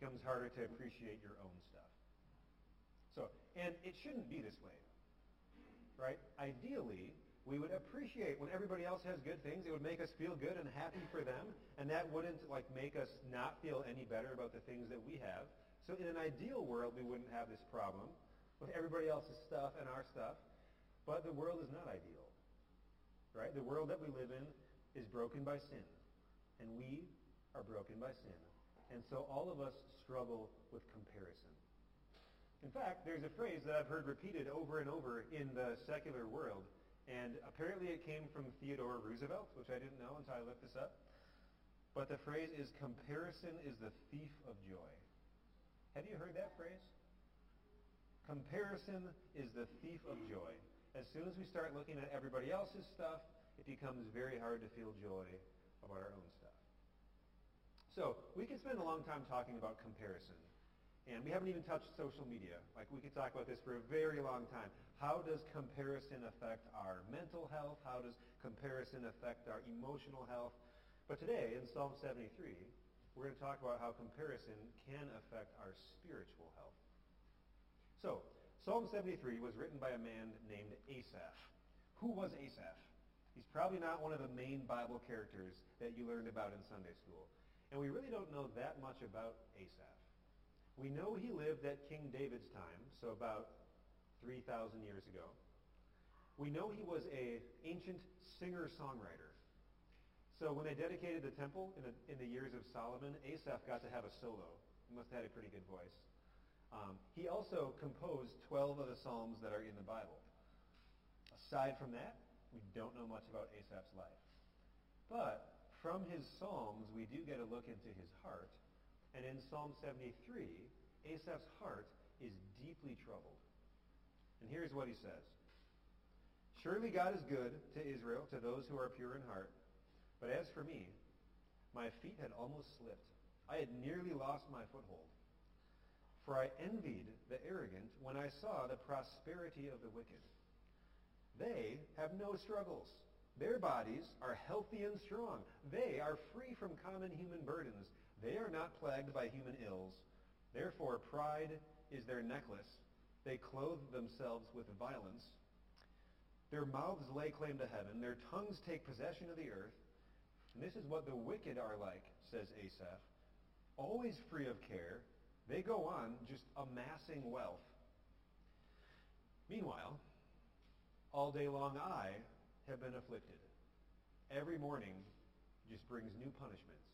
becomes harder to appreciate your own stuff. So, and it shouldn't be this way, right? Ideally, we would appreciate when everybody else has good things. It would make us feel good and happy for them, and that wouldn't like make us not feel any better about the things that we have. So in an ideal world, we wouldn't have this problem with everybody else's stuff and our stuff. But the world is not ideal, right? The world that we live in is broken by sin, and we are broken by sin. And so all of us struggle with comparison. In fact, there's a phrase that I've heard repeated over and over in the secular world, and apparently it came from Theodore Roosevelt, which I didn't know until I looked this up. But the phrase is, comparison is the thief of joy. Have you heard that phrase? Comparison is the thief of joy. As soon as we start looking at everybody else's stuff, it becomes very hard to feel joy about our own stuff. So we could spend a long time talking about comparison. And we haven't even touched social media. Like we could talk about this for a very long time. How does comparison affect our mental health? How does comparison affect our emotional health? But today in Psalm 73, we're going to talk about how comparison can affect our spiritual health. So, Psalm 73 was written by a man named Asaph. Who was Asaph? He's probably not one of the main Bible characters that you learned about in Sunday school. And we really don't know that much about Asaph. We know he lived at King David's time, so about 3,000 years ago. We know he was an ancient singer-songwriter. So when they dedicated the temple in the, in the years of Solomon, Asaph got to have a solo. He must have had a pretty good voice. Um, he also composed 12 of the psalms that are in the Bible. Aside from that, we don't know much about Asaph's life. But from his psalms, we do get a look into his heart. And in Psalm 73, Asaph's heart is deeply troubled. And here's what he says. Surely God is good to Israel, to those who are pure in heart. But as for me, my feet had almost slipped. I had nearly lost my foothold. For I envied the arrogant when I saw the prosperity of the wicked. They have no struggles. Their bodies are healthy and strong. They are free from common human burdens. They are not plagued by human ills. Therefore, pride is their necklace. They clothe themselves with violence. Their mouths lay claim to heaven. Their tongues take possession of the earth. And this is what the wicked are like, says Asaph. Always free of care, they go on just amassing wealth. Meanwhile, all day long I have been afflicted. Every morning just brings new punishments.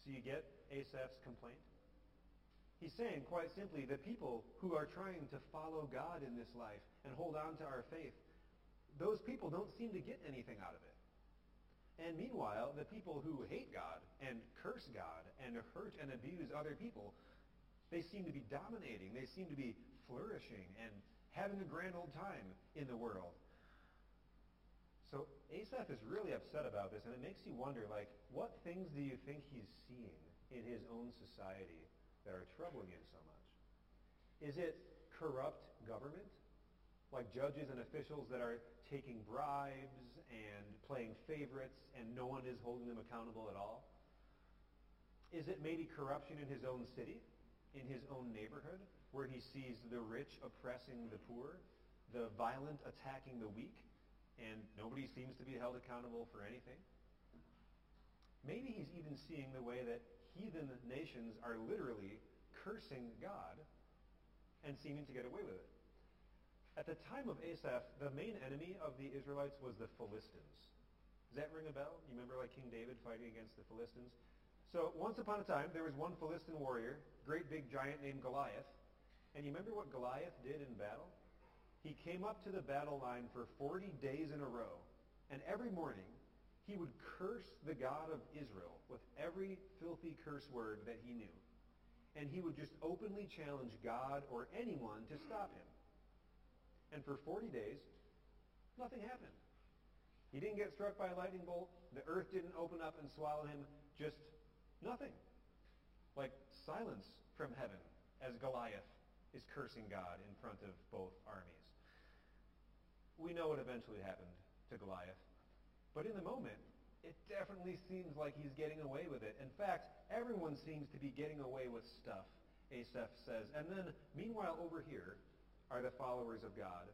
So you get Asaph's complaint? He's saying quite simply that people who are trying to follow God in this life and hold on to our faith, those people don't seem to get anything out of it. And meanwhile, the people who hate God and curse God and hurt and abuse other people, they seem to be dominating. They seem to be flourishing and having a grand old time in the world. So Asaph is really upset about this, and it makes you wonder, like, what things do you think he's seeing in his own society that are troubling him so much? Is it corrupt government? like judges and officials that are taking bribes and playing favorites and no one is holding them accountable at all? Is it maybe corruption in his own city, in his own neighborhood, where he sees the rich oppressing the poor, the violent attacking the weak, and nobody seems to be held accountable for anything? Maybe he's even seeing the way that heathen nations are literally cursing God and seeming to get away with it. At the time of Asaph, the main enemy of the Israelites was the Philistines. Does that ring a bell? You remember like King David fighting against the Philistines? So once upon a time, there was one Philistine warrior, great big giant named Goliath. And you remember what Goliath did in battle? He came up to the battle line for 40 days in a row. And every morning, he would curse the God of Israel with every filthy curse word that he knew. And he would just openly challenge God or anyone to stop him. And for 40 days, nothing happened. He didn't get struck by a lightning bolt. The earth didn't open up and swallow him. Just nothing. Like silence from heaven as Goliath is cursing God in front of both armies. We know what eventually happened to Goliath. But in the moment, it definitely seems like he's getting away with it. In fact, everyone seems to be getting away with stuff, Asaph says. And then, meanwhile, over here are the followers of God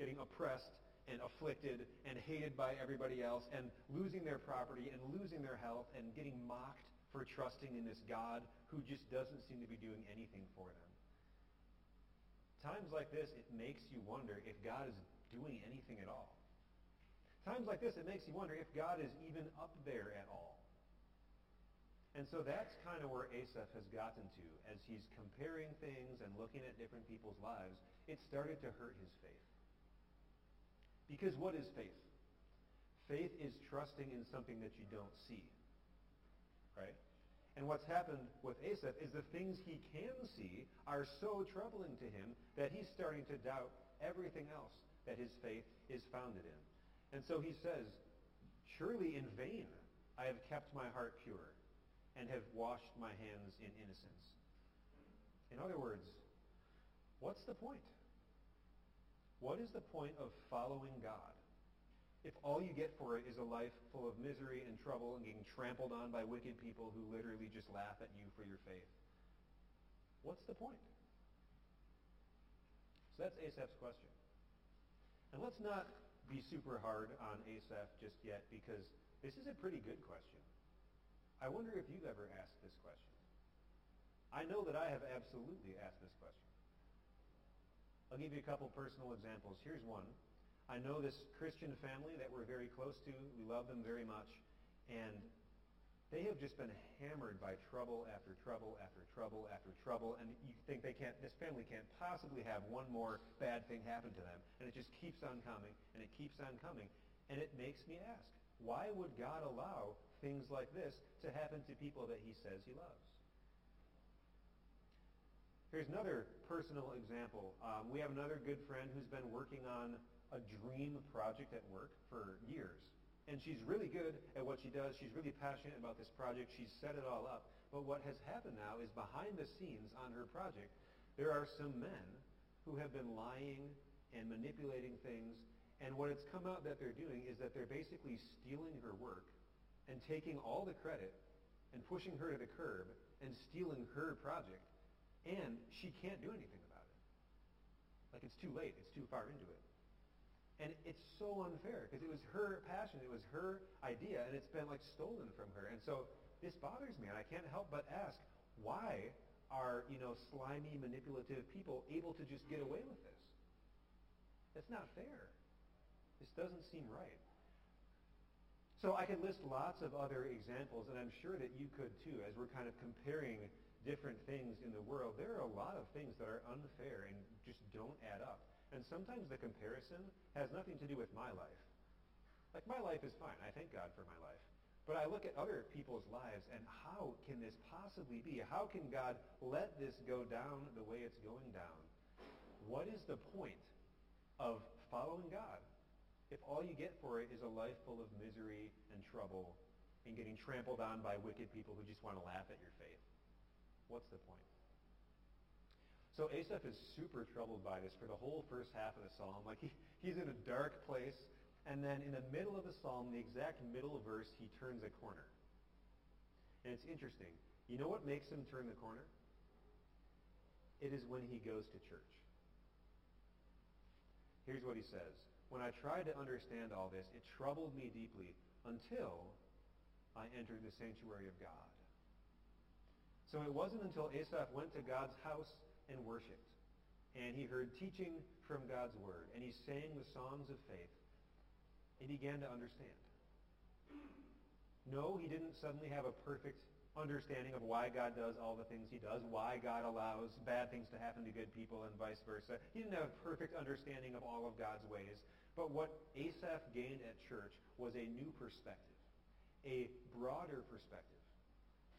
getting oppressed and afflicted and hated by everybody else and losing their property and losing their health and getting mocked for trusting in this God who just doesn't seem to be doing anything for them. Times like this, it makes you wonder if God is doing anything at all. Times like this, it makes you wonder if God is even up there at all. And so that's kind of where Asaph has gotten to. As he's comparing things and looking at different people's lives, it started to hurt his faith. Because what is faith? Faith is trusting in something that you don't see. Right? And what's happened with Asaph is the things he can see are so troubling to him that he's starting to doubt everything else that his faith is founded in. And so he says, Surely in vain I have kept my heart pure and have washed my hands in innocence. In other words, what's the point? What is the point of following God if all you get for it is a life full of misery and trouble and getting trampled on by wicked people who literally just laugh at you for your faith? What's the point? So that's Asaph's question. And let's not be super hard on Asaph just yet because this is a pretty good question. I wonder if you've ever asked this question. I know that I have absolutely asked this question. I'll give you a couple personal examples. Here's one. I know this Christian family that we're very close to. We love them very much. And they have just been hammered by trouble after trouble after trouble after trouble. And you think they can't, this family can't possibly have one more bad thing happen to them. And it just keeps on coming and it keeps on coming. And it makes me ask, why would God allow things like this to happen to people that he says he loves? Here's another personal example. Um, we have another good friend who's been working on a dream project at work for years. And she's really good at what she does. She's really passionate about this project. She's set it all up. But what has happened now is behind the scenes on her project, there are some men who have been lying and manipulating things. And what it's come out that they're doing is that they're basically stealing her work and taking all the credit and pushing her to the curb and stealing her project and she can't do anything about it. Like it's too late. It's too far into it. And it's so unfair because it was her passion. It was her idea, and it's been like stolen from her. And so this bothers me, and I can't help but ask, why are, you know, slimy, manipulative people able to just get away with this? That's not fair. This doesn't seem right. So I could list lots of other examples, and I'm sure that you could too, as we're kind of comparing different things in the world, there are a lot of things that are unfair and just don't add up. And sometimes the comparison has nothing to do with my life. Like my life is fine. I thank God for my life. But I look at other people's lives and how can this possibly be? How can God let this go down the way it's going down? What is the point of following God if all you get for it is a life full of misery and trouble and getting trampled on by wicked people who just want to laugh at your faith? What's the point? So Asaph is super troubled by this for the whole first half of the psalm. Like he, he's in a dark place, and then in the middle of the psalm, the exact middle verse, he turns a corner. And it's interesting. You know what makes him turn the corner? It is when he goes to church. Here's what he says. When I tried to understand all this, it troubled me deeply until I entered the sanctuary of God. So it wasn't until Asaph went to God's house and worshiped, and he heard teaching from God's word, and he sang the songs of faith, he began to understand. No, he didn't suddenly have a perfect understanding of why God does all the things he does, why God allows bad things to happen to good people and vice versa. He didn't have a perfect understanding of all of God's ways. But what Asaph gained at church was a new perspective, a broader perspective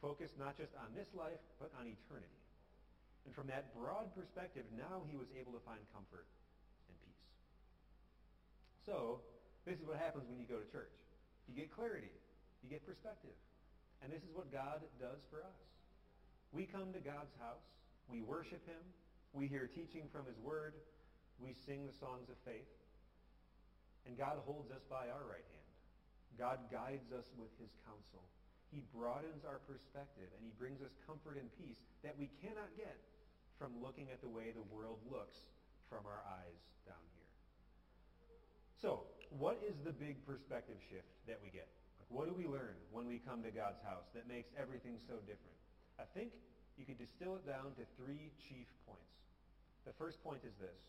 focused not just on this life, but on eternity. And from that broad perspective, now he was able to find comfort and peace. So, this is what happens when you go to church. You get clarity. You get perspective. And this is what God does for us. We come to God's house. We worship him. We hear teaching from his word. We sing the songs of faith. And God holds us by our right hand. God guides us with his counsel. He broadens our perspective and he brings us comfort and peace that we cannot get from looking at the way the world looks from our eyes down here. So, what is the big perspective shift that we get? What do we learn when we come to God's house that makes everything so different? I think you could distill it down to three chief points. The first point is this.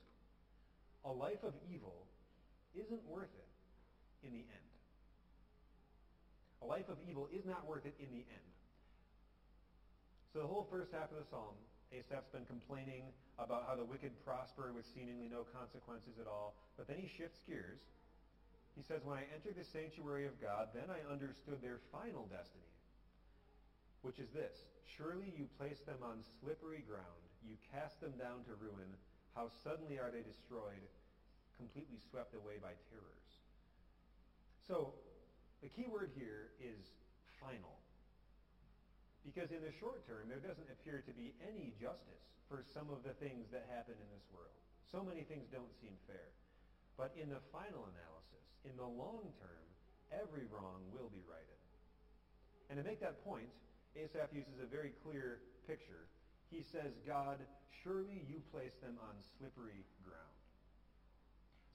A life of evil isn't worth it in the end. A life of evil is not worth it in the end. So the whole first half of the psalm, Asaph's been complaining about how the wicked prosper with seemingly no consequences at all, but then he shifts gears he says, When I entered the sanctuary of God, then I understood their final destiny, which is this. Surely you place them on slippery ground. You cast them down to ruin. How suddenly are they destroyed, completely swept away by terrors. So, the key word here is final. Because in the short term, there doesn't appear to be any justice for some of the things that happen in this world. So many things don't seem fair. But in the final analysis, in the long term, every wrong will be righted. And to make that point, Asaph uses a very clear picture. He says, God, surely you place them on slippery ground.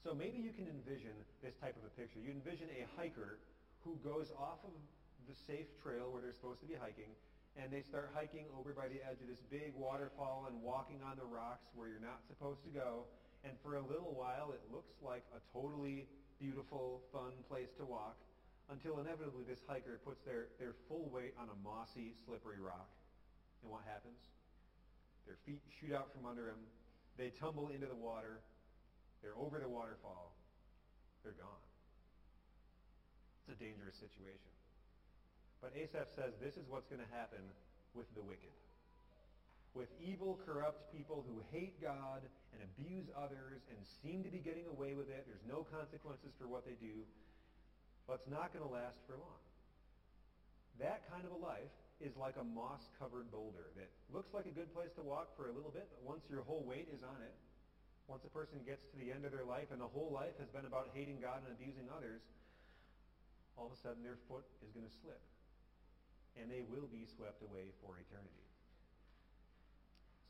So maybe you can envision this type of a picture. You envision a hiker who goes off of the safe trail where they're supposed to be hiking, and they start hiking over by the edge of this big waterfall and walking on the rocks where you're not supposed to go. And for a little while, it looks like a totally beautiful, fun place to walk until inevitably this hiker puts their, their full weight on a mossy, slippery rock. And what happens? Their feet shoot out from under them. They tumble into the water. They're over the waterfall. They're gone. It's a dangerous situation. But Asaph says this is what's going to happen with the wicked with evil, corrupt people who hate God and abuse others and seem to be getting away with it. There's no consequences for what they do. But it's not going to last for long. That kind of a life is like a moss-covered boulder that looks like a good place to walk for a little bit, but once your whole weight is on it, once a person gets to the end of their life and the whole life has been about hating God and abusing others, all of a sudden their foot is going to slip. And they will be swept away for eternity.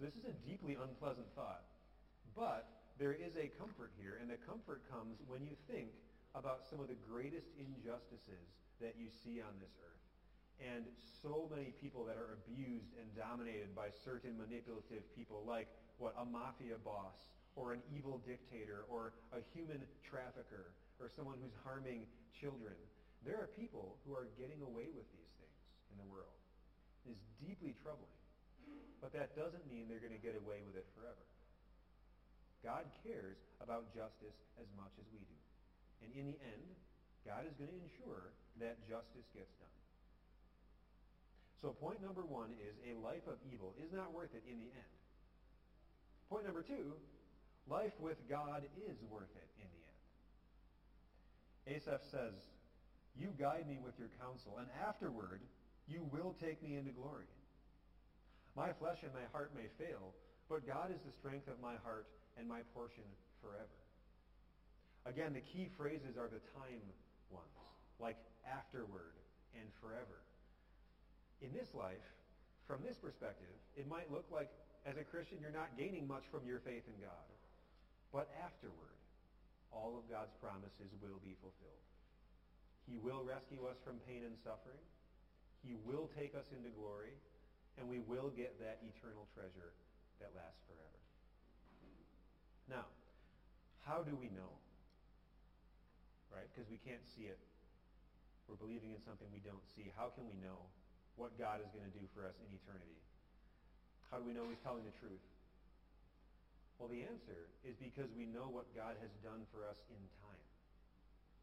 So this is a deeply unpleasant thought. But there is a comfort here, and the comfort comes when you think about some of the greatest injustices that you see on this earth. And so many people that are abused and dominated by certain manipulative people like, what, a mafia boss, or an evil dictator, or a human trafficker, or someone who's harming children. There are people who are getting away with these things in the world. It is deeply troubling. But that doesn't mean they're going to get away with it forever. God cares about justice as much as we do. And in the end, God is going to ensure that justice gets done. So point number one is a life of evil is not worth it in the end. Point number two, life with God is worth it in the end. Asaph says, you guide me with your counsel, and afterward you will take me into glory. My flesh and my heart may fail, but God is the strength of my heart and my portion forever. Again, the key phrases are the time ones, like afterward and forever. In this life, from this perspective, it might look like as a Christian you're not gaining much from your faith in God. But afterward, all of God's promises will be fulfilled. He will rescue us from pain and suffering. He will take us into glory and we will get that eternal treasure that lasts forever. Now, how do we know? Right? Because we can't see it. We're believing in something we don't see. How can we know what God is going to do for us in eternity? How do we know he's telling the truth? Well, the answer is because we know what God has done for us in time.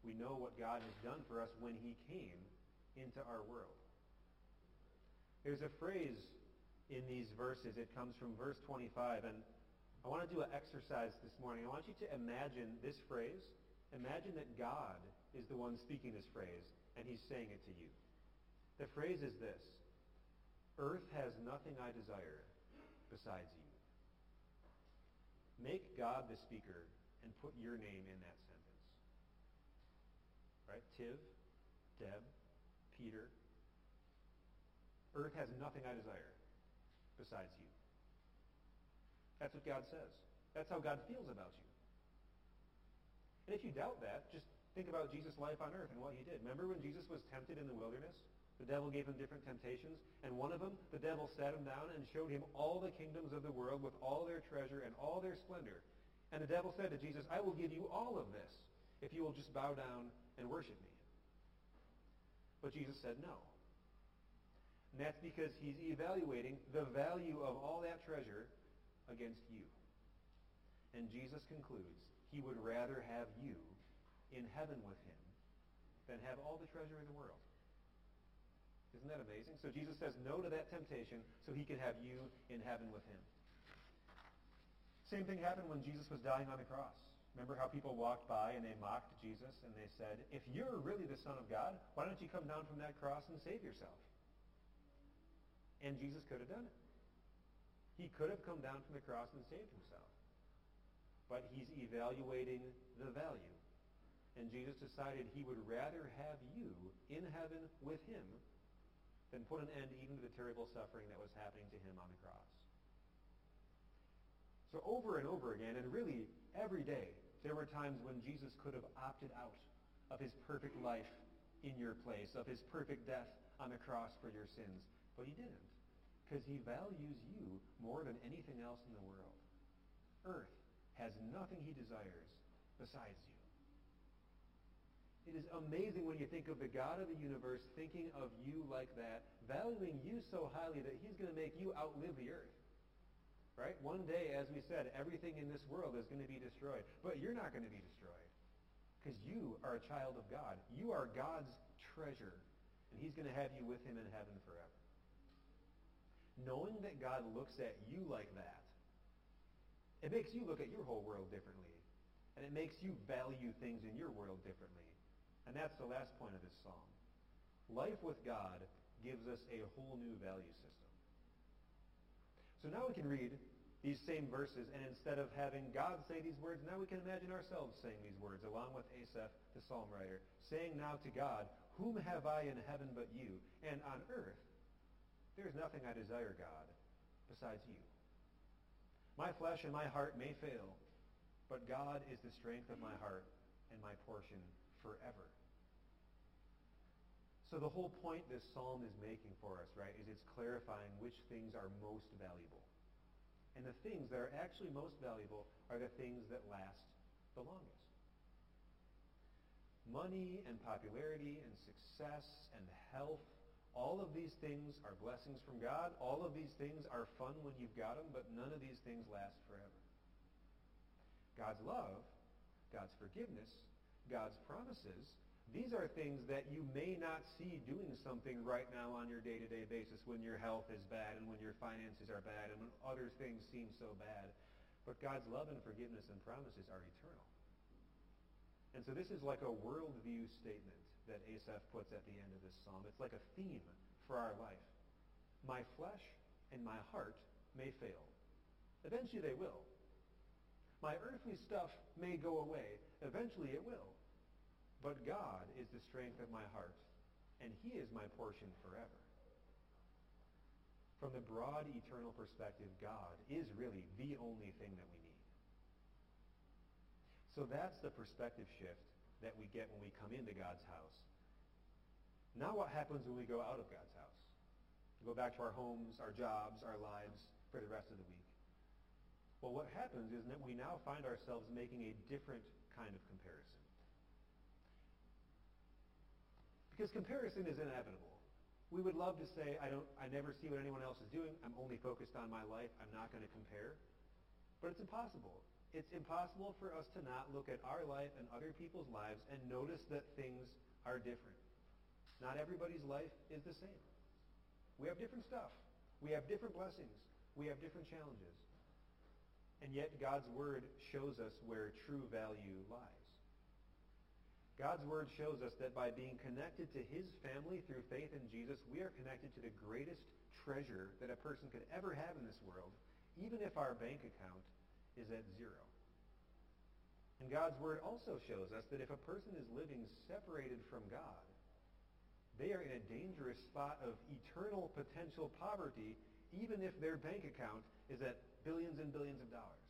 We know what God has done for us when he came into our world. There's a phrase in these verses. It comes from verse 25. And I want to do an exercise this morning. I want you to imagine this phrase. Imagine that God is the one speaking this phrase, and he's saying it to you. The phrase is this. Earth has nothing I desire besides you. Make God the speaker and put your name in that. Right? Tiv, Deb, Peter, earth has nothing I desire besides you. That's what God says. That's how God feels about you. And if you doubt that, just think about Jesus' life on earth and what he did. Remember when Jesus was tempted in the wilderness? The devil gave him different temptations, and one of them, the devil sat him down and showed him all the kingdoms of the world with all their treasure and all their splendor. And the devil said to Jesus, I will give you all of this if you will just bow down and worship me. But Jesus said no. And that's because he's evaluating the value of all that treasure against you. And Jesus concludes he would rather have you in heaven with him than have all the treasure in the world. Isn't that amazing? So Jesus says no to that temptation so he can have you in heaven with him. Same thing happened when Jesus was dying on the cross. Remember how people walked by and they mocked Jesus and they said, if you're really the Son of God, why don't you come down from that cross and save yourself? And Jesus could have done it. He could have come down from the cross and saved himself. But he's evaluating the value. And Jesus decided he would rather have you in heaven with him than put an end even to the terrible suffering that was happening to him on the cross. So over and over again, and really every day, there were times when Jesus could have opted out of his perfect life in your place, of his perfect death on the cross for your sins. But he didn't, because he values you more than anything else in the world. Earth has nothing he desires besides you. It is amazing when you think of the God of the universe thinking of you like that, valuing you so highly that he's going to make you outlive the earth. Right? One day, as we said, everything in this world is going to be destroyed. But you're not going to be destroyed. Because you are a child of God. You are God's treasure. And he's going to have you with him in heaven forever. Knowing that God looks at you like that, it makes you look at your whole world differently. And it makes you value things in your world differently. And that's the last point of this psalm. Life with God gives us a whole new value system. So now we can read these same verses, and instead of having God say these words, now we can imagine ourselves saying these words, along with Asaph, the psalm writer, saying now to God, Whom have I in heaven but you? And on earth, there is nothing I desire, God, besides you. My flesh and my heart may fail, but God is the strength of my heart and my portion forever. So the whole point this psalm is making for us, right, is it's clarifying which things are most valuable. And the things that are actually most valuable are the things that last the longest. Money and popularity and success and health, all of these things are blessings from God. All of these things are fun when you've got them, but none of these things last forever. God's love, God's forgiveness, God's promises, these are things that you may not see doing something right now on your day-to-day basis when your health is bad and when your finances are bad and when other things seem so bad. But God's love and forgiveness and promises are eternal. And so this is like a worldview statement that Asaph puts at the end of this psalm. It's like a theme for our life. My flesh and my heart may fail. Eventually they will. My earthly stuff may go away. Eventually it will. But God is the strength of my heart, and he is my portion forever. From the broad eternal perspective, God is really the only thing that we need. So that's the perspective shift that we get when we come into God's house. Now what happens when we go out of God's house? We go back to our homes, our jobs, our lives for the rest of the week. Well, what happens is that we now find ourselves making a different kind of comparison. Because comparison is inevitable. We would love to say, I, don't, I never see what anyone else is doing. I'm only focused on my life. I'm not going to compare. But it's impossible. It's impossible for us to not look at our life and other people's lives and notice that things are different. Not everybody's life is the same. We have different stuff. We have different blessings. We have different challenges. And yet God's word shows us where true value lies. God's word shows us that by being connected to his family through faith in Jesus, we are connected to the greatest treasure that a person could ever have in this world, even if our bank account is at zero. And God's word also shows us that if a person is living separated from God, they are in a dangerous spot of eternal potential poverty, even if their bank account is at billions and billions of dollars.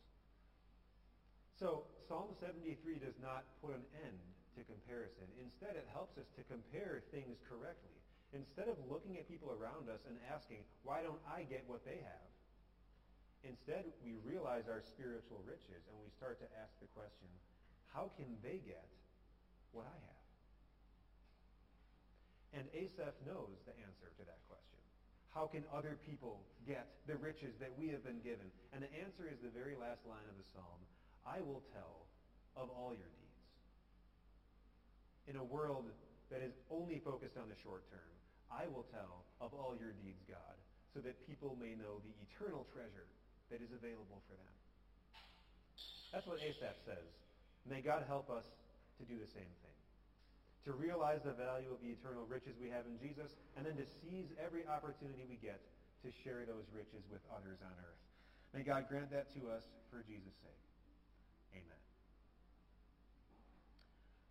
So Psalm 73 does not put an end to comparison. Instead, it helps us to compare things correctly. Instead of looking at people around us and asking, why don't I get what they have? Instead, we realize our spiritual riches and we start to ask the question, how can they get what I have? And Asaph knows the answer to that question. How can other people get the riches that we have been given? And the answer is the very last line of the psalm. I will tell of all your deeds. In a world that is only focused on the short term, I will tell of all your deeds, God, so that people may know the eternal treasure that is available for them. That's what Asaph says. May God help us to do the same thing. To realize the value of the eternal riches we have in Jesus, and then to seize every opportunity we get to share those riches with others on earth. May God grant that to us for Jesus' sake. Amen.